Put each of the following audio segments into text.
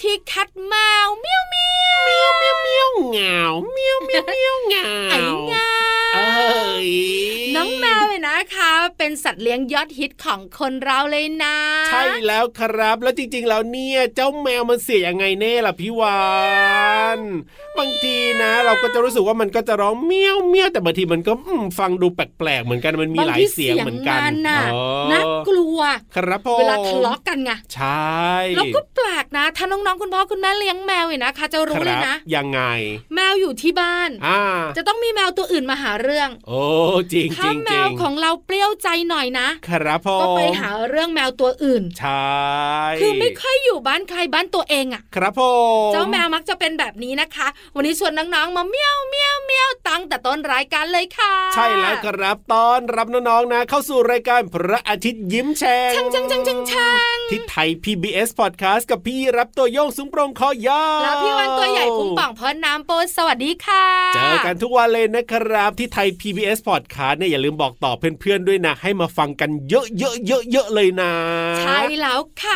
ที่คัดแมวเมียวเมียวเมียวเมียวเมียวเงาเมียวเมียวเมียวเงา ป็นสัตว์เลี้ยงยอดฮิตของคนเราเลยนะ ใช่แล้วครับ แล้วจริงๆ แล้วเนี่ยเจ้าแมวมันเสียยังไงเน่ล่ะพี่วานบางทีนะ เราก็จะรู้สึกว่ามันก็จะร้องเมี้ยวเมี้ยวแต่บางทีมันก็ฟังดูแปลกๆเหมือนกันมันมีหลายเสียงเหมือนกันน่ะน่ากลัวครับพ่อเวลาทะเลาะกันไงใช่แล้วก็แปลกนะ ถ้าน้องๆคุณพ่อคุณแม่เลี้ยงแมวเนี่ยนะคะ จะรู้เลยนะยังไง แมวอยู่ที่บ้านจะต้องมีแมวตัวอื่นมาหาเรื่อง โอ้จริงจริงถ้าแมวของเราเปรี้ยวใจหน่อยนะ ครับพ่อก็ไปหาเรื่องแมวตัวอื่น ใช่ คือไม่ค่อยอยู่บ้านใครบ้านตัวเองอะ ครับพ่อเจ้าแมวมักจะเป็นแบบนี้นะคะ วันนี้ชวนน้องๆมาเมียวเมียวเมียว ตั้งแต่ต้นรายการเลยค่ะ ใช่แล้วครับตอนรับน้องๆนะ เข้าสู่รายการพระอาทิตย์ยิ้มแฉ่งช่างช่างช่างช่างช่างที่ไทย PBS Podcast กับพี่รับตัวโยงสูงโปร่งคอยาวแล้วพี่วันตัวใหญ่พุงป่องพอน้ำโปสวัสดีค่ะ เจอกันทุกวันเลยนะครับที่ไทย PBS Podcast เนี่ยอย่าลืมบอกต่อเพื่อนๆด้วยนะ ให้มาฟังกันเยอะเยอะเยอะเยอะเลยนะใช่แล้วค่ะ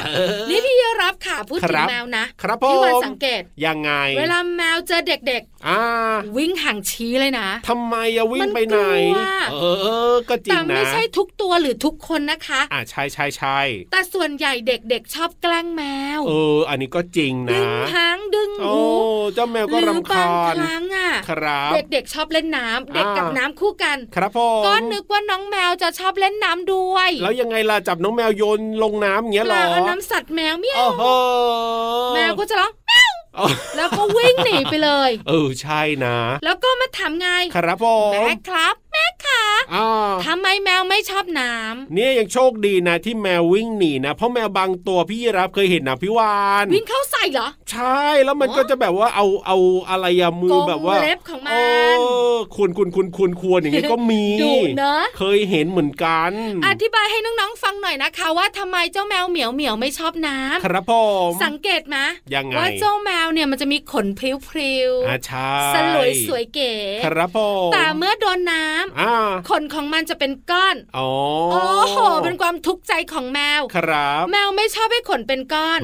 นี่พี่รับค่ะพูดถึงแมวนะครับพี่วันสังเกตยังไง เวลาแมวเจอเด็กๆอ่าวิ่งห่างชี้เลยนะทำไมอะวิ่งไปไหน เออ ก็จริงนะ แต่ไม่ใช่ทุกตัวหรือทุกคนนะคะ อ่าใช่ใช่ใช่แต่ส่วนใหญ่เด็กๆชอบแกล้งแมว เออ อันนี้ก็จริงนะ ดึงหางดึงหูเจ้าแมวก็รำคาญครั้งอะครับเด็กๆชอบเล่นน้ำเด็กกับน้ำคู่กัน ครับพ่อก็นึกว่าน้องแมวจะชอบเล่นน้ำด้วย แล้วยังไงล่ะจับน้องแมวโยนลงน้ำอย่างเงี้ยหรอน้ำสัตว์แมวเมียวแมวก็จะร้อง แมวแล้วก็วิ่งหนีไปเลย เออใช่นะ แล้วก็มาถามไงครับพ่อแม่ครับ แม่ขาทำไมแมวไม่ชอบน้ำเนี่ยยังโชคดีนะที่แมววิ่งหนีนะเพราะแมวบางตัวพี่รับเคยเห็นนะพี่วานวิ่งเข้าใส่เหรอ ใช่แล้วมันก็จะแบบว่าเอาเอาอะไรยมือแบบว่าเล็บของมันควรควรควรควรควรอย่างนี้ก็มีดูเนอะเคยเห็นเหมือนกัน อธิบายให้น้องๆฟังหน่อยนะคะ ว่าทำไมเจ้าแมวเหมียวเหมียวไม่ชอบน้ำครับพ่อสังเกตไหมยังไงว่าเจ้าแมวเนี่ยมันจะมีขนพลิ้วๆอ่าใช่สลวยสวยเก๋ครับพ่อแต่เมื่อโดนน้ำขนของมันจะเป็นก้อนโอ้โหเป็นความทุกข์ใจของแมวครับ แมวไม่ชอบให้ขนเป็นก้อน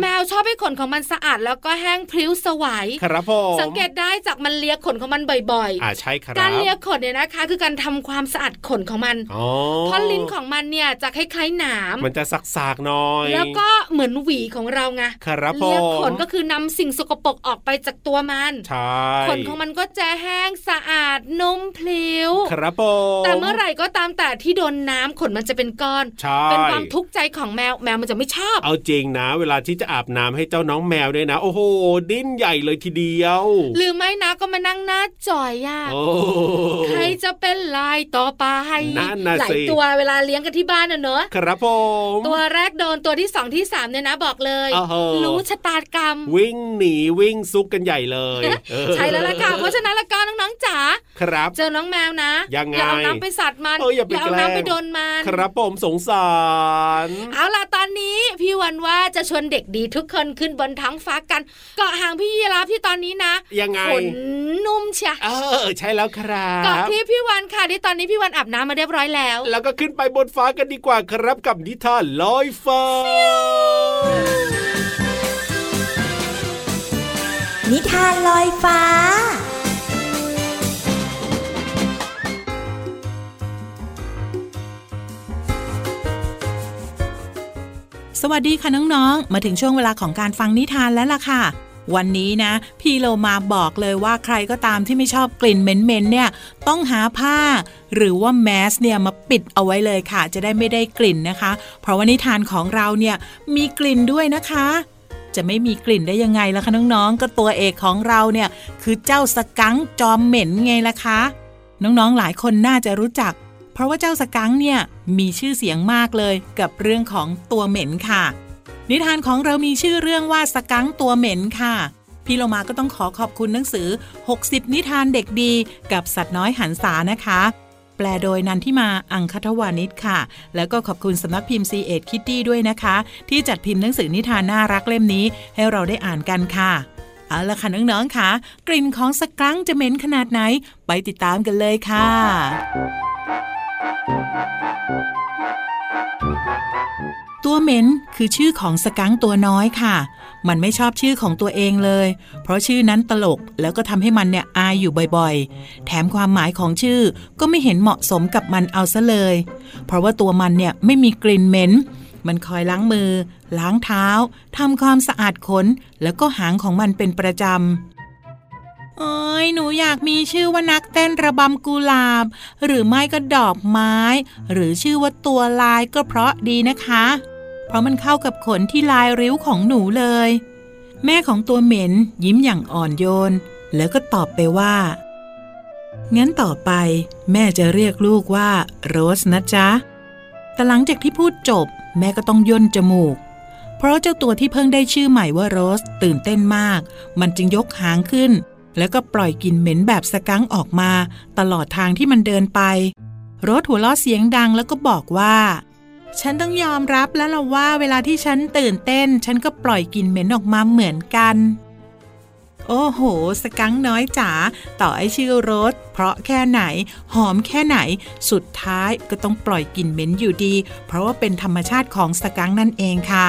แมวชอบให้ขนของมันสะอาดแล้วก็แห้งพลิ้วสวย ครับผมสังเกตได้จากมันเลียขนของมันบ่อยๆอ่าใช่ครับการเลียขนเนี่ยนะคะ คือการทำความสะอาดขนของมันเพราะลิ้นของมันเนี่ยจะคล้ายๆหนาม มันจะสักๆหน่อย แล้วก็เหมือนหวีของเราไงครับเลียขนก็คือนำสิ่งสกปรกออกไปจากตัวมันใช่ขนของมันก็จะแห้งสะอาดนุ่มพลิ้ว ครับผมแต่เมื่อไหร่ก็ตามแต่ที่โดนน้าขนมันจะเป็นก้อนเป็นความทุกข์ใจของแมวแมวมันจะไม่ชอบ เอาจริงนะ เวลาที่จะอาบน้ำให้เจ้าน้องแมวด้วยนะ โอ้โห ดิ้นใหญ่เลยทีเดียว หรือไม่นะก็มานั่งหน้าจ่อยอะโอ้ใครจะเป็นลายต่อไปนั่นน่ะหลาสิยตัวเวลาเลี้ยงกันที่บ้านน่ะเนอะครับผมตัวแรกโดนตัวที่สองที่สามเนี่ยนะบอกเลยโอ้โหรู้ชะตากรรม วิ่งหนีวิ่งซุกกันใหญ่เลยเออใช่แล้วล่ะค่ะเพราะฉะนั้นละก็น้องๆจ๋าครับเจอน้องแมวนะยังไงอย่าเอาน้ำไปสัตว์มันเอออย่าไปเอาแกล้งน้ำไปโดนมันครับผมสงสาร เอาล่ะตอนนี้พี่วันว่าจะชวนเด็กดีทุกคนขึ้นบนท้องฟ้ากันเกาะหางพี่ยีราฟที่ตอนนี้นะยังไงขนนุ่มเชียเออใช่แล้วครับเกาะที่พี่วันค่ะที่ตอนนี้พี่วันอาบน้ำมาเรียบร้อยแล้ว แล้วก็ขึ้นไปบนฟ้ากันดีกว่าครับกับนิทานลอยฟ้า นิทานลอยฟ้า สวัสดีค่ะน้องๆ มาถึงช่วงเวลาของการฟังนิทานแล้วล่ะค่ะ วันนี้นะ พี่โลมาบอกเลยว่าใครก็ตามที่ไม่ชอบกลิ่นเหม็นๆเนี่ย ต้องหาผ้า หรือว่าแมสเนี่ยมาปิดเอาไว้เลยค่ะ จะได้ไม่ได้กลิ่นนะคะ เพราะว่านิทานของเราเนี่ยมีกลิ่นด้วยนะคะจะไม่มีกลิ่นได้ยังไงล่ะคะน้องๆ ก็ตัวเอกของเราเนี่ย คือเจ้าสกังจอมเหม็นไงล่ะคะ น้องๆ หลายคนน่าจะรู้จัก เพราะว่าเจ้าสกังค์เนี่ยมีชื่อเสียงมากเลยกับเรื่องของตัวเหม็นค่ะ นิทานของเรามีชื่อเรื่องว่าสกังค์ตัวเหม็นค่ะพี่โลมาก็ต้องขอขอบคุณหนังสือ 60 นิทานเด็กดี กับสัตว์น้อยหันษานะคะ แปลโดยนันทิมาอังคทวานิชค่ะ แล้วก็ขอบคุณสำนักพิมพ์ C ีเอ็ดคิตตี้ด้วยนะคะ ที่จัดพิมพ์หนังสือนิทานน่ารักเล่มนี้ ให้เราได้อ่านกันค่ะ เอาละค่ะน้องๆค่ะ กลิ่นของสกังค์จะเหม็นขนาดไหน ไปติดตามกันเลยค่ะ ตัวเหม็นคือชื่อของสกังตัวน้อยค่ะ มันไม่ชอบชื่อของตัวเองเลย เพราะชื่อนั้นตลกแล้วก็ทำให้มันเนี่ยอายอยู่บ่อยๆ แถมความหมายของชื่อก็ไม่เห็นเหมาะสมกับมันเอาซะเลย เพราะว่าตัวมันเนี่ยไม่มีกลิ่นเหม็น มันคอยล้างมือ ล้างเท้าทำความสะอาดขน แล้วก็หางของมันเป็นประจำ เอ้ยหนูอยากมีชื่อว่านักเต้นระบำกุหลาบ หรือไม่ก็ดอกไม้ หรือชื่อว่าตัวลายก็เพราะดีนะคะ เพราะมันเข้ากับขนที่ลายริ้วของหนูเลย แม่ของตัวเหม็นยิ้มอย่างอ่อนโยน แล้วก็ตอบไปว่า งั้นต่อไป แม่จะเรียกลูกว่า โรสนะจ๊ะ แต่หลังจากที่พูดจบ แม่ก็ต้องย่นจมูกเพราะเจ้าตัวที่เพิ่งได้ชื่อใหม่ว่าโรสตื่นเต้นมาก มันจึงยกหางขึ้น แล้วก็ปล่อยกลิ่นเหม็นแบบสกังออกมา ตลอดทางที่มันเดินไปรสหัวเราะเสียงดังแล้วก็บอกว่า ฉันต้องยอมรับแล้วล่ะว่าเวลาที่ฉันตื่นเต้น ฉันก็ปล่อยกลิ่นเหม็นออกมาเหมือนกัน โอ้โห สกังน้อยจ๋าต่อไอชื่อรสเพราะแค่ไหน หอมแค่ไหน สุดท้ายก็ต้องปล่อยกลิ่นเหม็นอยู่ดี เพราะว่าเป็นธรรมชาติของสกังนั่นเองค่ะ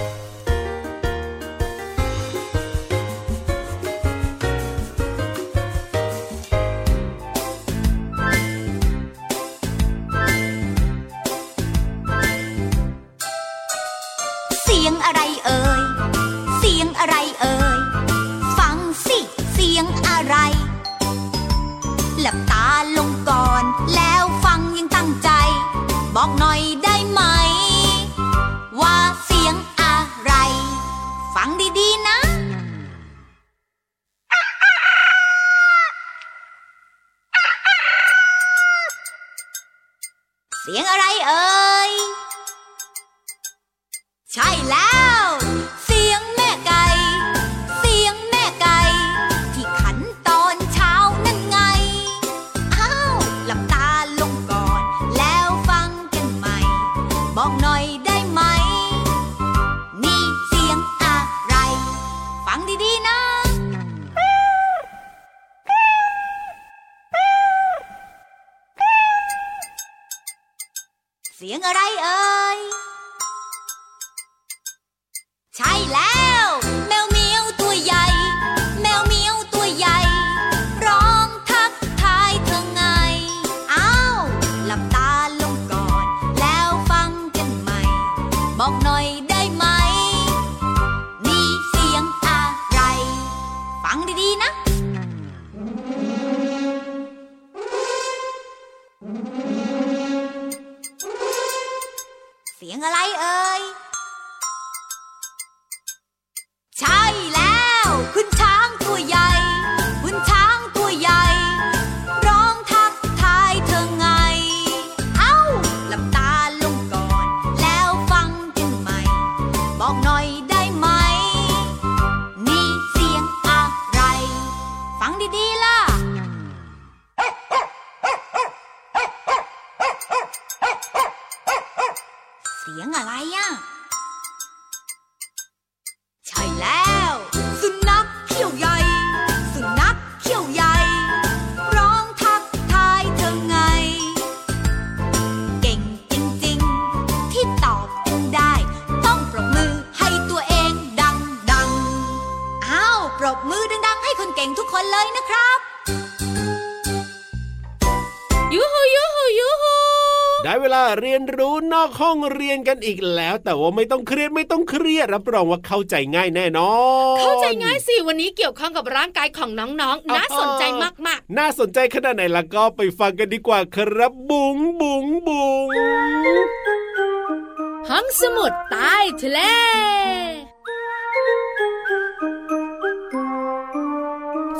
เสียงอะไรเอ่ เสียง ลาเรียนรู้นอกห้องเรียนกันอีกแล้ว แต่ว่าไม่ต้องเครียดไม่ต้องเครียดรับรองว่าเข้าใจง่ายแน่นอนเข้าใจง่ายสิวันนี้เกี่ยวข้องกับร่างกายของน้องๆ น่าสนใจมากน่าสนใจขนาดไหนล่ะก็ไปฟังกันดีกว่าครับบุ๋งบุ๋งบุ๋งๆห้องสมุดใต้ทะเล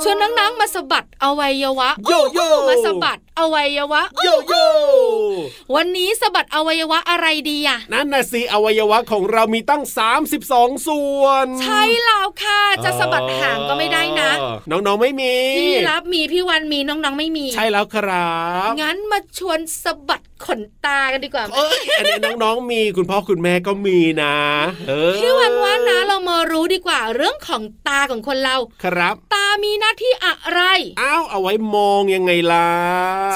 ชวนน้องๆมาสะบัดอวัยวะโยโย่อ้มาสะบัดอวัยวะโยโย่ วันนี้สะบัดอวัยวะอะไรดีอะนั่นน่ะสิอวัยวะของเรามีตั้ง 32 ส่วน ใช่แล้วค่ะ จะสะบัดหางก็ไม่ได้นะเออน้องๆไม่มี พี่รับมีพี่วันมีน้องๆไม่มี ใช่แล้วครับ งั้นมาชวนสะบัด ขนตากันดีกว่าไหมเอ้ยอันนี้น้องๆมีคุณพ่อคุณแม่ก็มีนะเออพี่วันว่านะเรามารู้ดีกว่าเรื่องของตาของคนเรา ครับ ตามีหน้าที่อะไรอ้าวเอาไว้มองยังไงล่ะ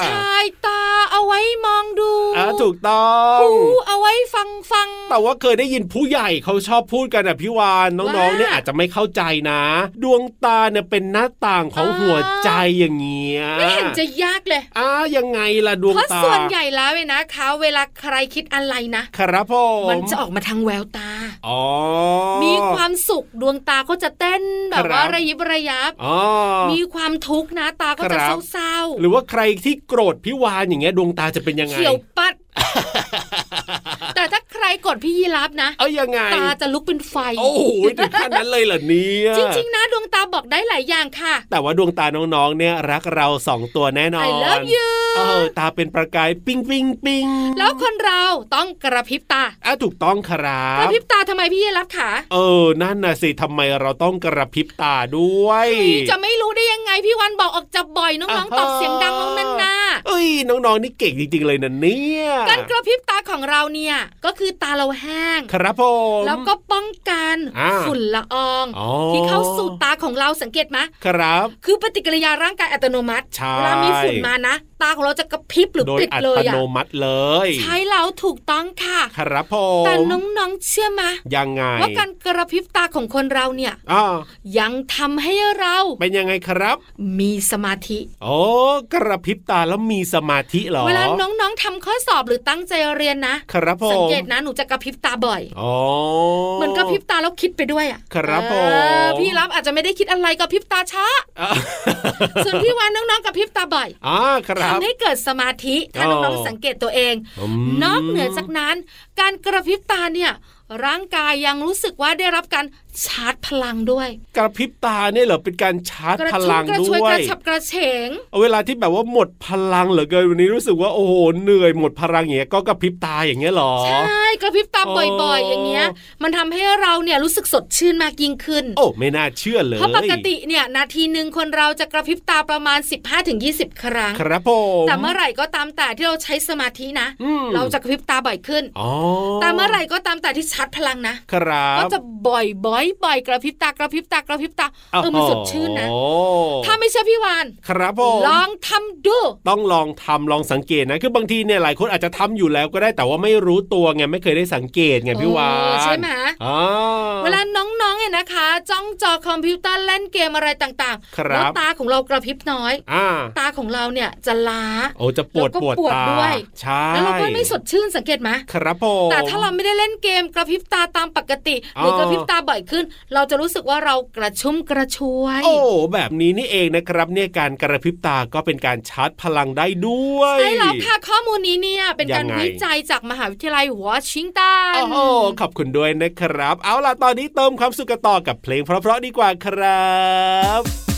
ชายตาเอาไว้มองดูอ่าถูกต้องหูเอาไว้ฟังฟัง แต่ว่าเคยได้ยินผู้ใหญ่เขาชอบพูดกันอะพี่วานน้องว่าๆเนี่ยอาจจะไม่เข้าใจนะ ดวงตาเนี่ยเป็นหน้าต่างของอ่าหัวใจอย่างเงี้ยไม่เห็นจะยากเลยอ้ายังไงล่ะดวงเพราะตาส่วนใหญ่แล้วเนี่ยนะคะ เวลาใครคิดอะไรนะครับผมมันจะออกมาทางแววตาอ๋อมีความสุขดวงตาก็จะเต้นแบบว่าครับระยิบระยับอ๋อมีความทุกข์นะตาก็จะครับเศร้าหรือว่าใครที่โกรธพี่วานอย่างเงี้ยดวงตาจะเป็นยังๆไงเขียวปัดแต่ถ้าใค รกดพี่ยีรับนะ เอ้ยยังไง ตาจะลุกเป็นไฟ โอ้โหถึงขั้นนั้นเลยเหรอเนี่ย จริง ๆ นะดวงตาบอกได้หลายอย่างค่ะ แต่ว่าดวงตาน้องๆ เนี่ยรักเราสองตัวแน่นอน I love you เออตาเป็นประกายปิ้งปิ้งปิ้งแล้วคนเราต้องกระพริบตาอะถูกต้องครักระบพริบตาทำไมพี่ยีรับขาเออ นั่นน่ะสิทำไมเราต้องกระพริบตาด้วยจะไม่รู้ได้ยังไงพี่วันบอกออกจะบ่อยน้องอ่าๆตอบเสียงดังน้องนันนาเอ้ยน้องๆนี่เก่งจริงๆเลยนะเนี่ยการกระพริบตาของเราเนี่ยก็คือตาเราแห้ง ครับผมแล้วก็ป้องกันอ่าฝุ่นละอองอ๋อที่เข้าสู่ตาของเราสังเกตไหมครับ คือปฏิกิริยาร่างกายอัตโนมัติใช่เวลามีฝุ่นมานะ ตาของเราจะกระพริบหรือโดยปิดอัเลตยอะโนมัติเลย ใช่แล้วถูกต้องค่ะ ครับผมแต่น้องๆเชื่อไหมยังไงว่าการกระพริบตาของคนเราเนี่ยอ่ายังทำให้เราเป็นยังไงครับ มีสมาธิโอ้กระพริบตาแล้วมีสมาธิเหรอเวลาน้องๆทำข้อสอบหรือตั้งใจเรียนนะครับผมสังเกตนะหนูจะกระพริบตาบ่อยอ๋อเหมือนกระพริบตาแล้วคิดไปด้วยอะครับเออผมพี่รับอาจจะไม่ได้คิดอะไรกระพริบตาช้าอะส่วนพี่วานน้องๆกระพริบตาบ่อยอ่าครับทำให้เกิดสมาธิถ้าอ๋อน้องๆสังเกตตัวเองมนอกเหนือจากนั้น การกระพริบตาเนี่ยร่างกายยังรู้สึกว่าได้รับการ ชาร์จพลังด้วย กระพริบตาเนี่ยเหรอเป็นการชาร์จกระพชุ่ลัมงกระชด้วยวยกระฉับกระเฉงเวลาที่แบบว่าหมดพลังเหลือเกินวันนี้รู้สึกว่าโอ้โหเหนื่อยหมดพลังอย่างเงี้ยก็กระพริบตาอย่างเงี้ยเหรอใช่กระพริบตาอ๋อบ่อยๆ อย่างเงี้ย มันทำให้เราเนี่ยรู้สึกสดชื่นมากยิ่งขึ้น โอ้ไม่น่าเชื่อเลยเพราะปกติเนี่ยนาทีหนึ่งคนเราจะกระพริบตาประมาณ 15-20 ครั้ง ครับผมแต่เมื่อไหร่ก็ตามแต่ที่เราใช้สมาธินะอืมเราจะกระพริบตาบ่อยขึ้นอ๋อแต่เมื่อไหร่ก็ตามแต่ที่ชาร์จพลังนะครับก็จะบ่อยบ่อยบ่อยกระพริบตากระพริบตากระพริบตาเออมันสดชื่นนะโอ้ถ้าไม่เชื่อพี่วานครับผมลองทำดู ต้องลองทำลองสังเกตนะ คือบางทีเนี่ยหลายคนอาจจะทำอยู่แล้วก็ได้แต่ว่าไม่รู้ตัวไงไม่เคยได้สังเกตไงพี่วาเออนใช่ไหมอ๋อเวลาน้องๆเนี่ยนะคะ จ้องจอคอมพิวเตอร์เล่นเกมอะไรต่างครับแล้วตาของเรากระพริบน้อยอ่าตาของเราเนี่ยจะล้าโอ้จะปวดแล้วก็ปวดปวดตาด้วยใช่แล้วเราก็ไม่สดชื่นสังเกตไหมครับผมแต่ถ้าเราไม่ได้เล่นเกมกระระพริบตาตามปกติหรืออกระพริบตาบ่อยขึ้นเราจะรู้สึกว่าเรากระชุ่มกระชวย โอ้แบบนี้นี่เองนะครับเนี่ยการกระพริบตาก็เป็นการชาร์จพลังได้ด้วยใช่แล้วค่ะข้อมูลนี้เนี่ยเป็นการยังไงวิจัยจากมหาวิทยาลัยวอชิงตันโอ้โหขอบคุณด้วยนะครับ เอาล่ะตอนนี้เติมความสุขกันต่อกับเพลงเพราะๆดีกว่าครับ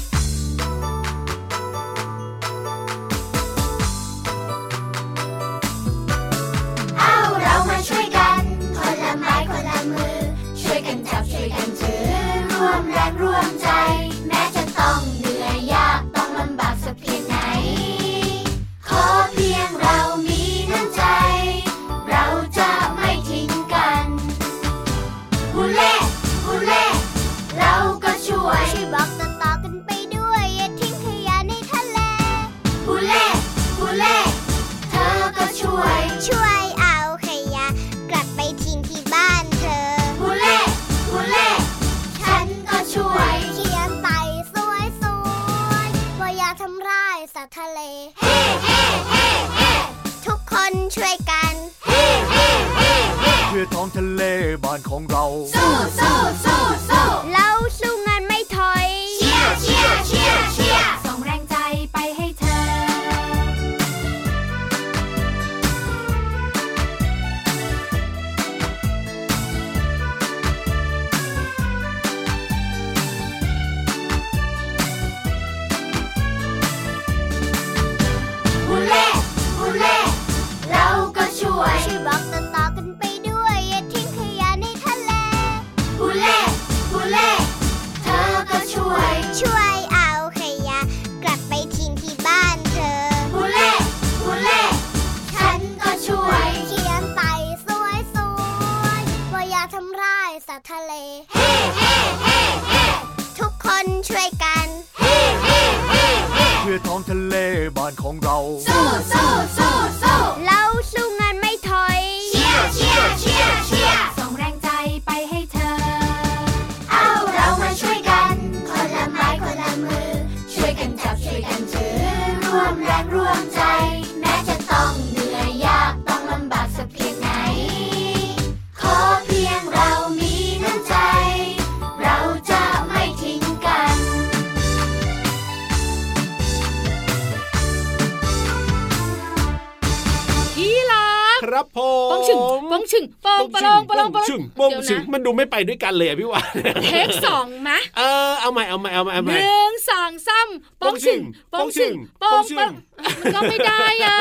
ครับผมป้องชึงป้องชึงป้องปะลองปะลองปะลองชึงป้องเดี๋ยวชึงนะมันดูไม่ไปด้วยกันเลยอะพี่วานเทคสองมะเออเอาใหม่เอาใหม่เอาใหม่เอาหใหม่นึ่งสองสามป้องชึงป้องชึงป้องป้อง มันก็ไม่ได้อะ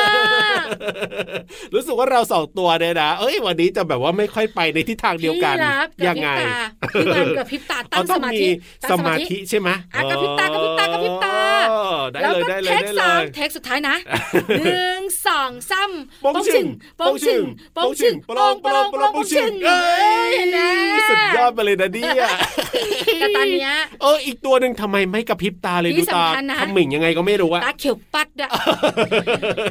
รู้สึกว่าเราสองตัวเนี่ยนะ เอ้ยวันนี้จะแบบว่าไม่ค่อยไปในทิศทางเดียวกันพี่รับกับยังไงพริบตาพี่วันกับพริบตาตั้เอางต้สองมามีธิตั้งสมาธิใช่ไหมอะกระพริบตากระพริบตากระพริบตาเออได้แล้วเลยก็ได้เลเทยคได้สเลองยเทคสุดท้ายนะหนึ่งสองสามป้องชึงป้องชึงป้องชึงปลองปลองปลองป้องชึงเอ้ยเห็นไหมสุดยอดไปเลยนะเนี่ยแต่ตอนเนี้ยเอออีกตัวหนึ่งทำไมไม่กระพริบตาเลยที่ดูตาสำคัญนะทำหมิ่งยังไงก็ไม่รู้อะตาเขียวปัดอะ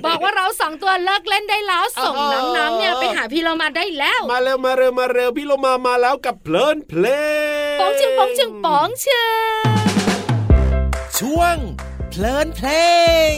บอกว่าเราสองตัวเลิกเล่นได้แล้วส่งอ๋อน้องๆเนี่ยไปหาพี่เรามาได้แล้ว มาเร็วมาเร็วมาเร็วพี่โลมามาแล้วกับเพลินเพลงป๋องชึงป๋องชึงป๋องชึงช่วงเพลินเพลง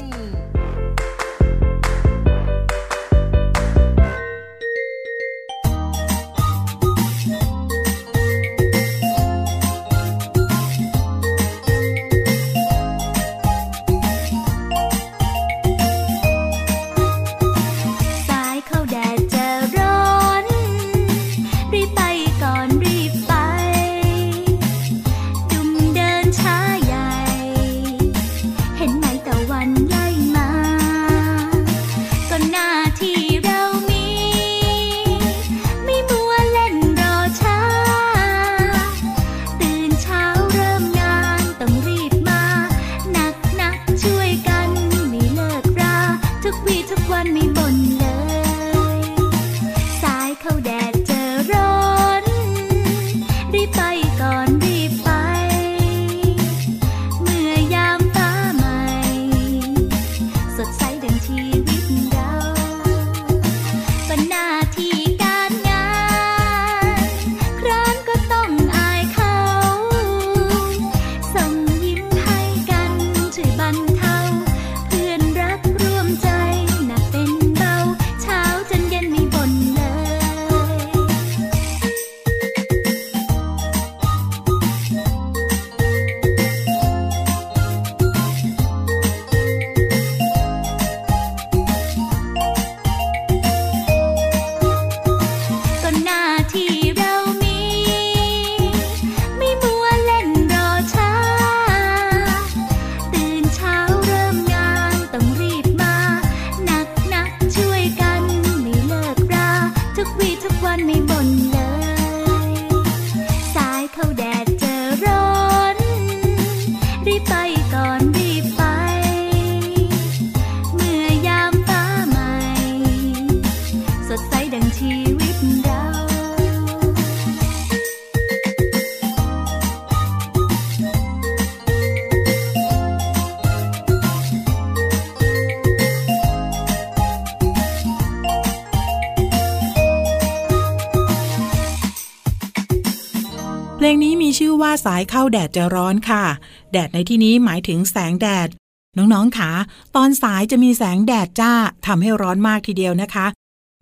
เพลงนี้มีชื่อว่าสายเข้าแดดจะร้อนค่ะ แดดในที่นี้หมายถึงแสงแดด น้องๆค่ะตอนสายจะมีแสงแดดจ้าทำให้ร้อนมากทีเดียวนะคะ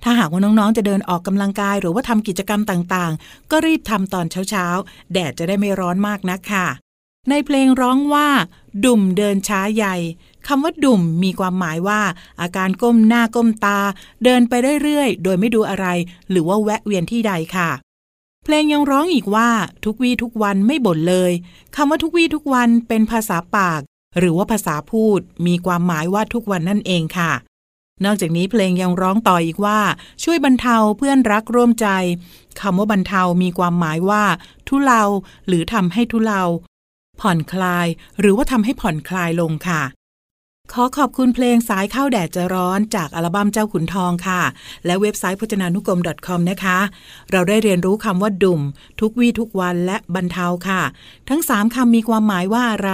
ถ้าหากว่าน้องๆจะเดินออกกำลังกายหรือว่าทำกิจกรรมต่างๆ ก็รีบทำตอนเช้าๆ แดดจะได้ไม่ร้อนมากนักค่ะ ในเพลงร้องว่า ดุ่มเดินช้าใหญ่คำว่าดุ่มมีความหมายว่า อาการก้มหน้าก้มตา เดินไปเรื่อยๆ โดยไม่ดูอะไร หรือว่าแวะเวียนที่ใดค่ะ เพลงยังร้องอีกว่าทุกวี่ทุกวันไม่บ่นเลยคำว่าทุกวี่ทุกวันเป็นภาษาปาก หรือว่าภาษาพูด มีความหมายว่าทุกวันนั่นเองค่ะ นอกจากนี้เพลงยังร้องต่ออีกว่า ช่วยบรรเทาเพื่อนรักร่วมใจคำว่าบรรเทามีความหมายว่า ทุเลาหรือทำให้ทุเลาผ่อนคลาย หรือว่าทำให้ผ่อนคลายลงค่ะ ขอขอบคุณเพลงสายเข้าแดดจะร้อนจากอัลบั้มเจ้าขุนทองค่ะ และเว็บไซต์พจนานุกรม .com นะคะ เราได้เรียนรู้คำว่าดุ่ม ทุกวี่ทุกวันและบรรเทาค่ะ ทั้ง 3คำมีความหมายว่าอะไร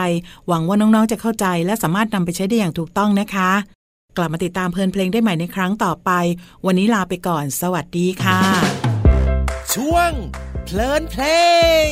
หวังว่าน้อง ๆ จะเข้าใจ และสามารถนำไปใช้ได้อย่างถูกต้องนะคะ กลับมาติดตามเพลินเพลงได้ใหม่ในครั้งต่อไป วันนี้ลาไปก่อน สวัสดีค่ะ ช่วง เพลินเพลง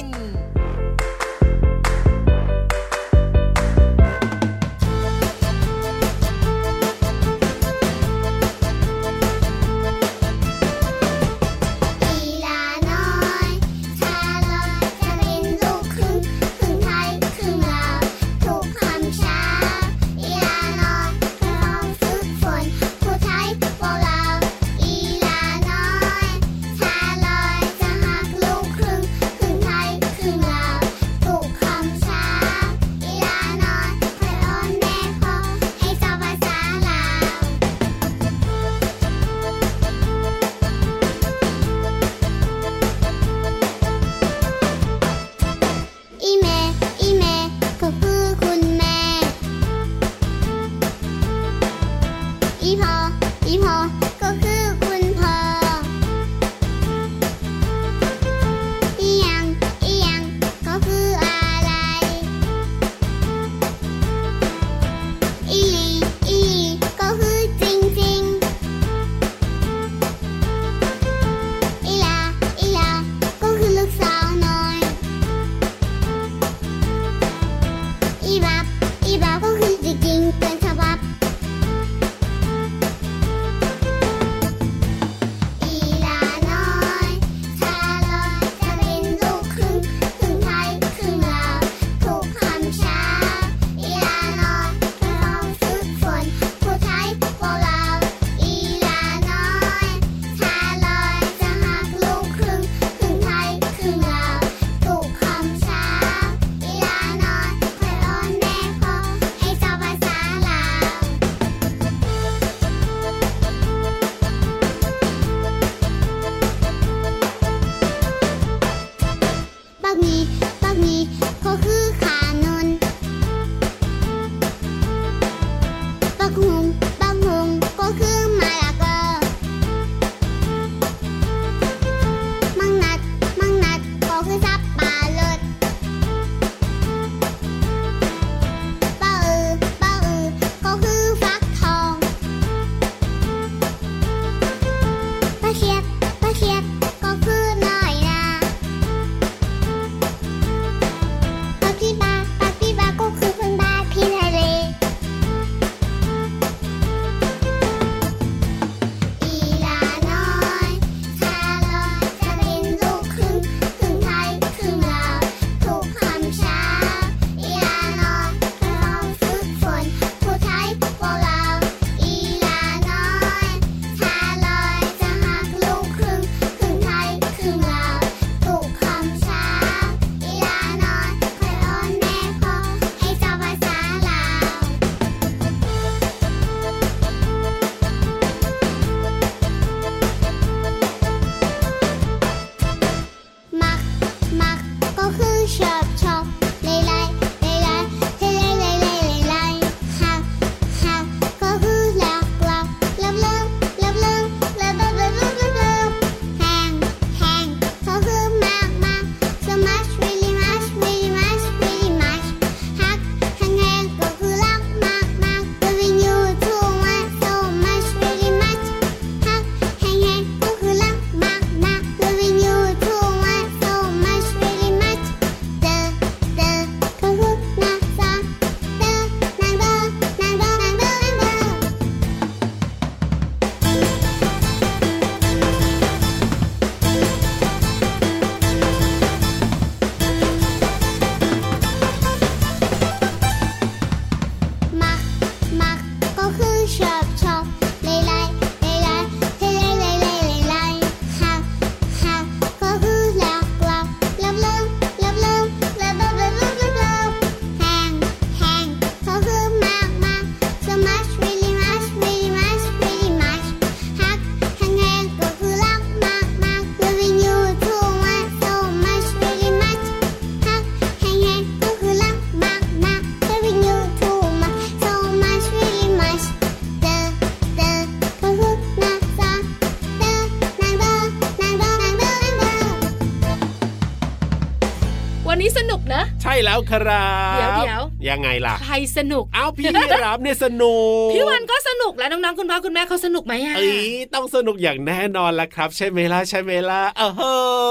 นี้สนุกนะ ใช่แล้วครับเดี๋ยวเดี๋ยวยังไงล่ะใครสนุกเอาพี่รับเนี่ยสนุกพี่วันก็สนุกแล้วน้องๆคุณพ่อคุณแม่เขาสนุกไหมอะเอ้ยต้องสนุกอย่างแน่นอนละครับ ใช่ไหมล่ะใช่ไหมล่ะเออ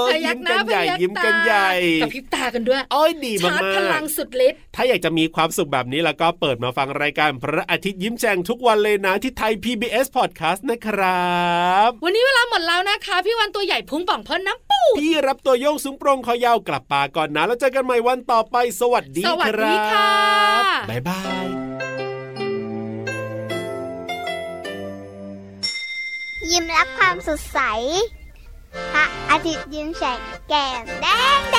เฮ้ยพยัยิ้กมหน้ากันใหญ่พยัยิ้มกันตาใหญ่กับพริบตากันด้วยโอ้ยดีมาชาร์จพลักงสุดฤทธิ์ๆถ้าอยากจะมีความสุขแบบนี้แล้วก็เปิดมาฟังรายการพระอาทิตย์ยิ้มแฉ่งทุกวันเลยนะที่ไทย PBS Podcast นะครับ วันนี้เวลาหมดแล้วนะคะ พี่วันตัวใหญ่พุงป่องพ่นน้ำปูพี่รับตัวโยงสูงโปรงคอยาวกลับป่าก่อนนะแล้วเจอกันใหม่วันต่อไป สวัสดีสวัสคดีรับค่ะบ๊ายบายยิ้มรับความสดใสพระอาทิตย์ยิ้มแฉกแก้มแดงแด